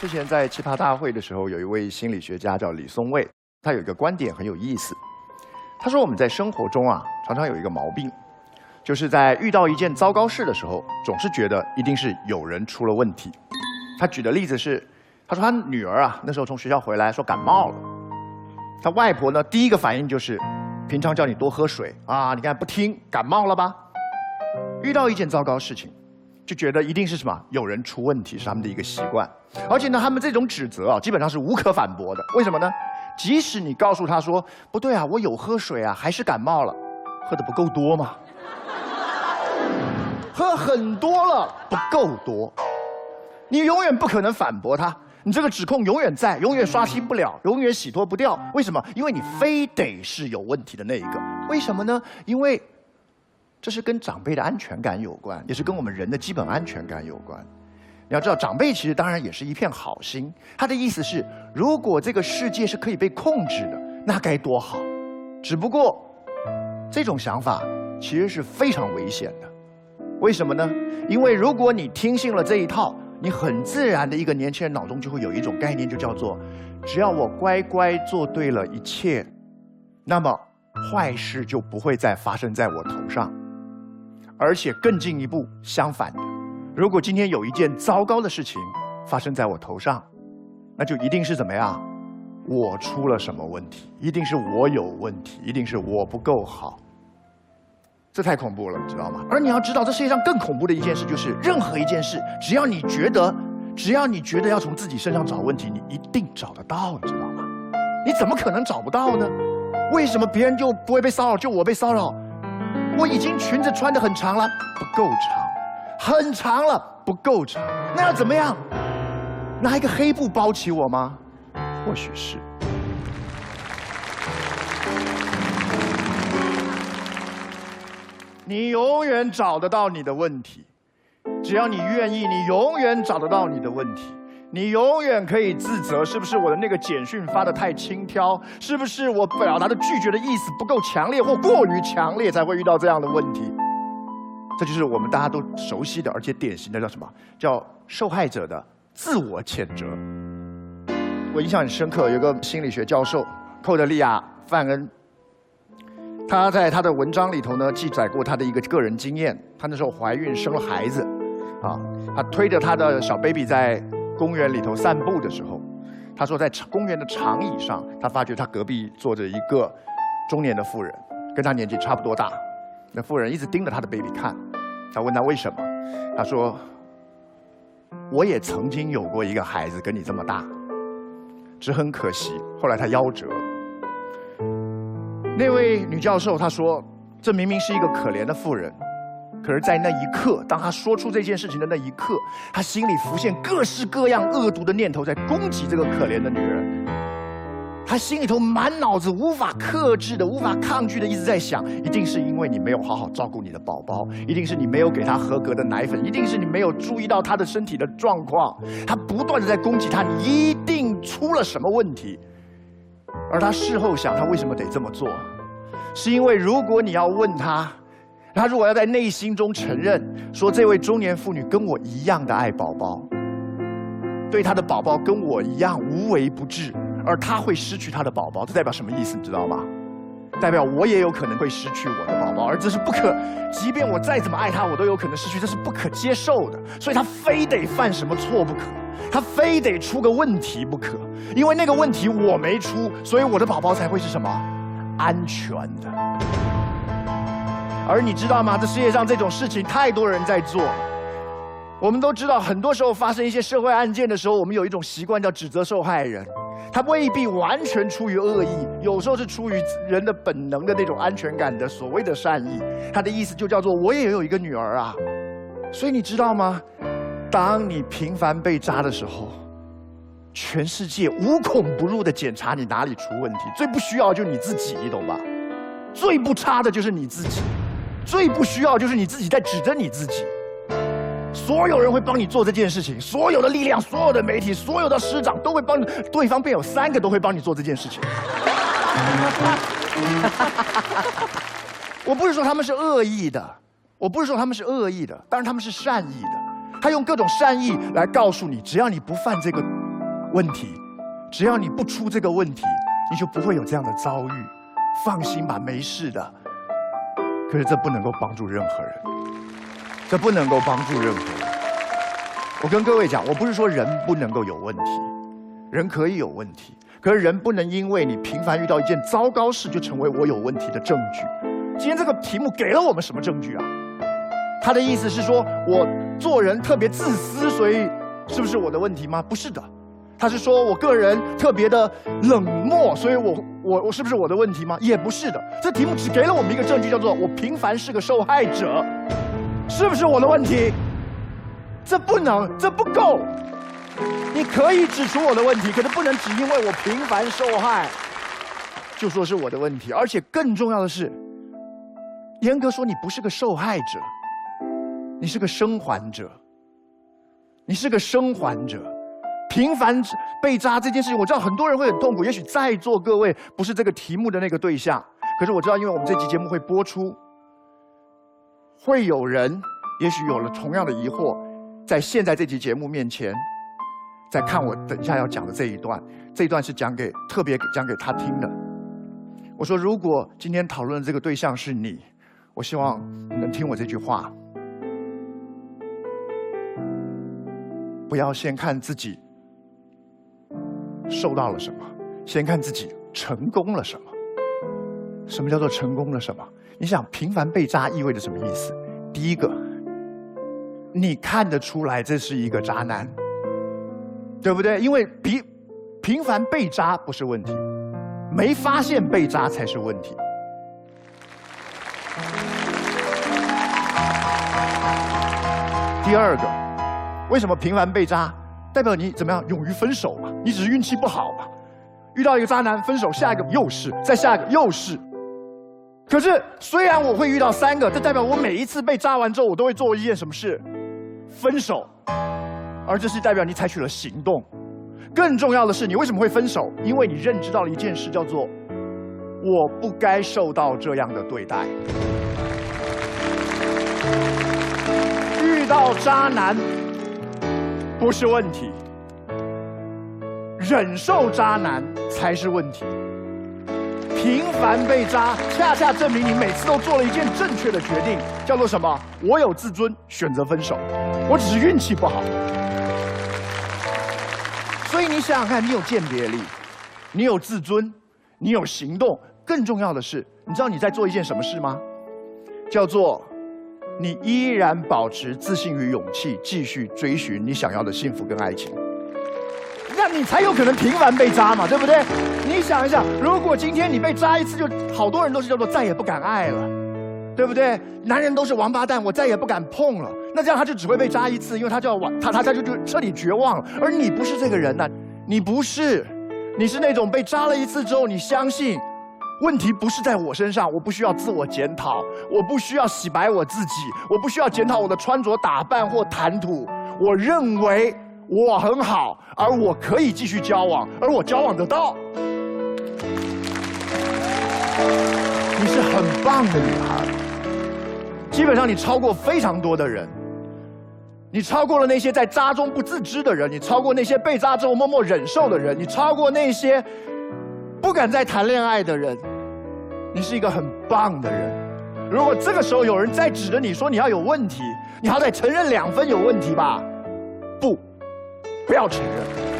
之前在奇葩大会的时候，有一位心理学家叫李松蔚，他有一个观点很有意思。他说我们在生活中啊，常常有一个毛病，就是在遇到一件糟糕事的时候，总是觉得一定是有人出了问题。他举的例子是，他说他女儿啊，那时候从学校回来说感冒了，他外婆呢第一个反应就是，平常叫你多喝水啊，你看不听，感冒了吧？遇到一件糟糕事情。就觉得一定是什么有人出问题是他们的一个习惯，而且呢，他们这种指责啊，基本上是无可反驳的。为什么呢？即使你告诉他说不对啊，我有喝水啊，还是感冒了，喝的不够多吗？喝很多了不够多，你永远不可能反驳他，你这个指控永远在，永远刷新不了，永远洗脱不掉。为什么？因为你非得是有问题的那一个。为什么呢？因为。这是跟长辈的安全感有关，也是跟我们人的基本安全感有关。你要知道，长辈其实当然也是一片好心。他的意思是，如果这个世界是可以被控制的，那该多好。只不过，这种想法其实是非常危险的。为什么呢？因为如果你听信了这一套，你很自然的一个年轻人脑中就会有一种概念，就叫做：只要我乖乖做对了一切，那么坏事就不会再发生在我头上。而且更进一步，相反的，如果今天有一件糟糕的事情发生在我头上，那就一定是怎么样？我出了什么问题？一定是我有问题，一定是我不够好。这太恐怖了，你知道吗？而你要知道，这世界上更恐怖的一件事就是，任何一件事，只要你觉得，只要你觉得要从自己身上找问题，你一定找得到，你知道吗？你怎么可能找不到呢？为什么别人就不会被骚扰，就我被骚扰？我已经裙子穿的很长了，不够长，很长了，不够长。那要怎么样？拿一个黑布包起我吗？或许是。你永远找得到你的问题，只要你愿意，你永远找得到你的问题。你永远可以自责，是不是我的那个简讯发的太轻佻？是不是我表达的拒绝的意思不够强烈或过于强烈，才会遇到这样的问题？这就是我们大家都熟悉的，而且典型的叫什么？叫受害者的自我谴责。我印象很深刻，有个心理学教授寇德利亚·范恩，他在他的文章里头呢记载过他的一个个人经验。他那时候怀孕生了孩子，啊，他推着他的小 baby 在。公园里头散步的时候，他说在公园的长椅上，他发觉他隔壁坐着一个中年的妇人，跟他年纪差不多大。那妇人一直盯着他的 baby 看，他问他为什么，他说：“我也曾经有过一个孩子跟你这么大，只很可惜，后来他夭折。”那位女教授她说：“这明明是一个可怜的妇人。”可是，在那一刻，当他说出这件事情的那一刻，他心里浮现各式各样恶毒的念头，在攻击这个可怜的女人。他心里头满脑子无法克制的、无法抗拒的，一直在想：一定是因为你没有好好照顾你的宝宝，一定是你没有给他合格的奶粉，一定是你没有注意到他的身体的状况。他不断的在攻击他，你一定出了什么问题。而他事后想，他为什么得这么做？是因为如果你要问他。他如果要在内心中承认说，这位中年妇女跟我一样的爱宝宝，对她的宝宝跟我一样无微不至，而她会失去她的宝宝，这代表什么意思？你知道吗？代表我也有可能会失去我的宝宝，而这是不可，即便我再怎么爱他，我都有可能失去，这是不可接受的。所以他非得犯什么错不可，他非得出个问题不可，因为那个问题我没出，所以我的宝宝才会是什么安全的。而你知道吗？这世界上这种事情太多人在做。我们都知道，很多时候发生一些社会案件的时候，我们有一种习惯叫指责受害人。他未必完全出于恶意，有时候是出于人的本能的那种安全感的所谓的善意。他的意思就叫做我也有一个女儿啊。所以你知道吗？当你频繁被扎的时候，全世界无孔不入的检查你哪里出问题。最不需要就是你自己，你懂吧？最不差的就是你自己。最不需要就是你自己在指着你自己，所有人会帮你做这件事情，所有的力量、所有的媒体、所有的师长都会帮你，对方便有三个都会帮你做这件事情。我不是说他们是恶意的，我不是说他们是恶意的，当然他们是善意的，他用各种善意来告诉你，只要你不犯这个问题。只要你不出这个问题，你就不会有这样的遭遇。放心吧，没事的。可是这不能够帮助任何人，这不能够帮助任何人。我跟各位讲，我不是说人不能够有问题，人可以有问题，可是人不能因为你频繁遇到一件糟糕事，就成为我有问题的证据。今天这个题目给了我们什么证据啊？他的意思是说我做人特别自私，所以是不是我的问题吗？不是的，他是说我个人特别的冷漠，所以我我我是不是我的问题吗？也不是的，这题目只给了我们一个证据，叫做我平凡是个受害者，是不是我的问题？这不能，这不够。你可以指出我的问题，可是不能只因为我平凡受害，就说是我的问题。而且更重要的是，严格说，你不是个受害者，你是个生还者。你是个生还者，平凡被扎这件事情，我知道很多人会很痛苦。也许在座各位不是这个题目的那个对象，可是我知道，因为我们这期节目会播出，会有人也许有了同样的疑惑。在现在这期节目面前，在看我等一下要讲的这一段，这一段是讲给特别讲给他听的。我说，如果今天讨论的这个对象是你，我希望你能听我这句话，不要先看自己受到了什么，先看自己成功了什么。什么叫做成功了什么？你想，平凡被扎意味着什么意思？第一个。你看得出来这是一个渣男，对不对？因为平频繁被渣不是问题，没发现被渣才是问题。第二个，为什么频繁被渣？代表你怎么样？勇于分手嘛？你只是运气不好嘛？遇到一个渣男分手，下一个又是，再下一个又是。可是虽然我会遇到三个，这代表我每一次被渣完之后，我都会做一件什么事？分手，而这是代表你采取了行动。更重要的是，你为什么会分手？因为你认知到了一件事，叫做我不该受到这样的对待。遇到渣男不是问题，忍受渣男才是问题。频繁被渣，恰恰证明你每次都做了一件正确的决定，叫做什么？我有自尊，选择分手。我只是运气不好。所以你想想看，你有鉴别力，你有自尊，你有行动，更重要的是，你知道你在做一件什么事吗？叫做你依然保持自信与勇气，继续追寻你想要的幸福跟爱情。那你才有可能频繁被扎嘛，对不对？你想一想，如果今天你被扎一次，就好多人都是叫做再也不敢爱了，对不对？男人都是王八蛋，我再也不敢碰了。那这样他就只会被扎一次，因为他就要完，他他他就就彻底绝望了。而你不是这个人呐，你不是，你是那种被扎了一次之后，你相信问题不是在我身上，我不需要自我检讨，我不需要洗白我自己，我不需要检讨我的穿着打扮或谈吐，我认为。我很好，而我可以继续交往，而我交往得到。你是很棒的女孩，基本上你超过非常多的人，你超过了那些在渣中不自知的人，你超过那些被渣之后默默忍受的人，你超过那些不敢再谈恋爱的人。你是一个很棒的人。如果这个时候有人再指着你说你要有问题，你好歹承认两分有问题吧。不。不要承认。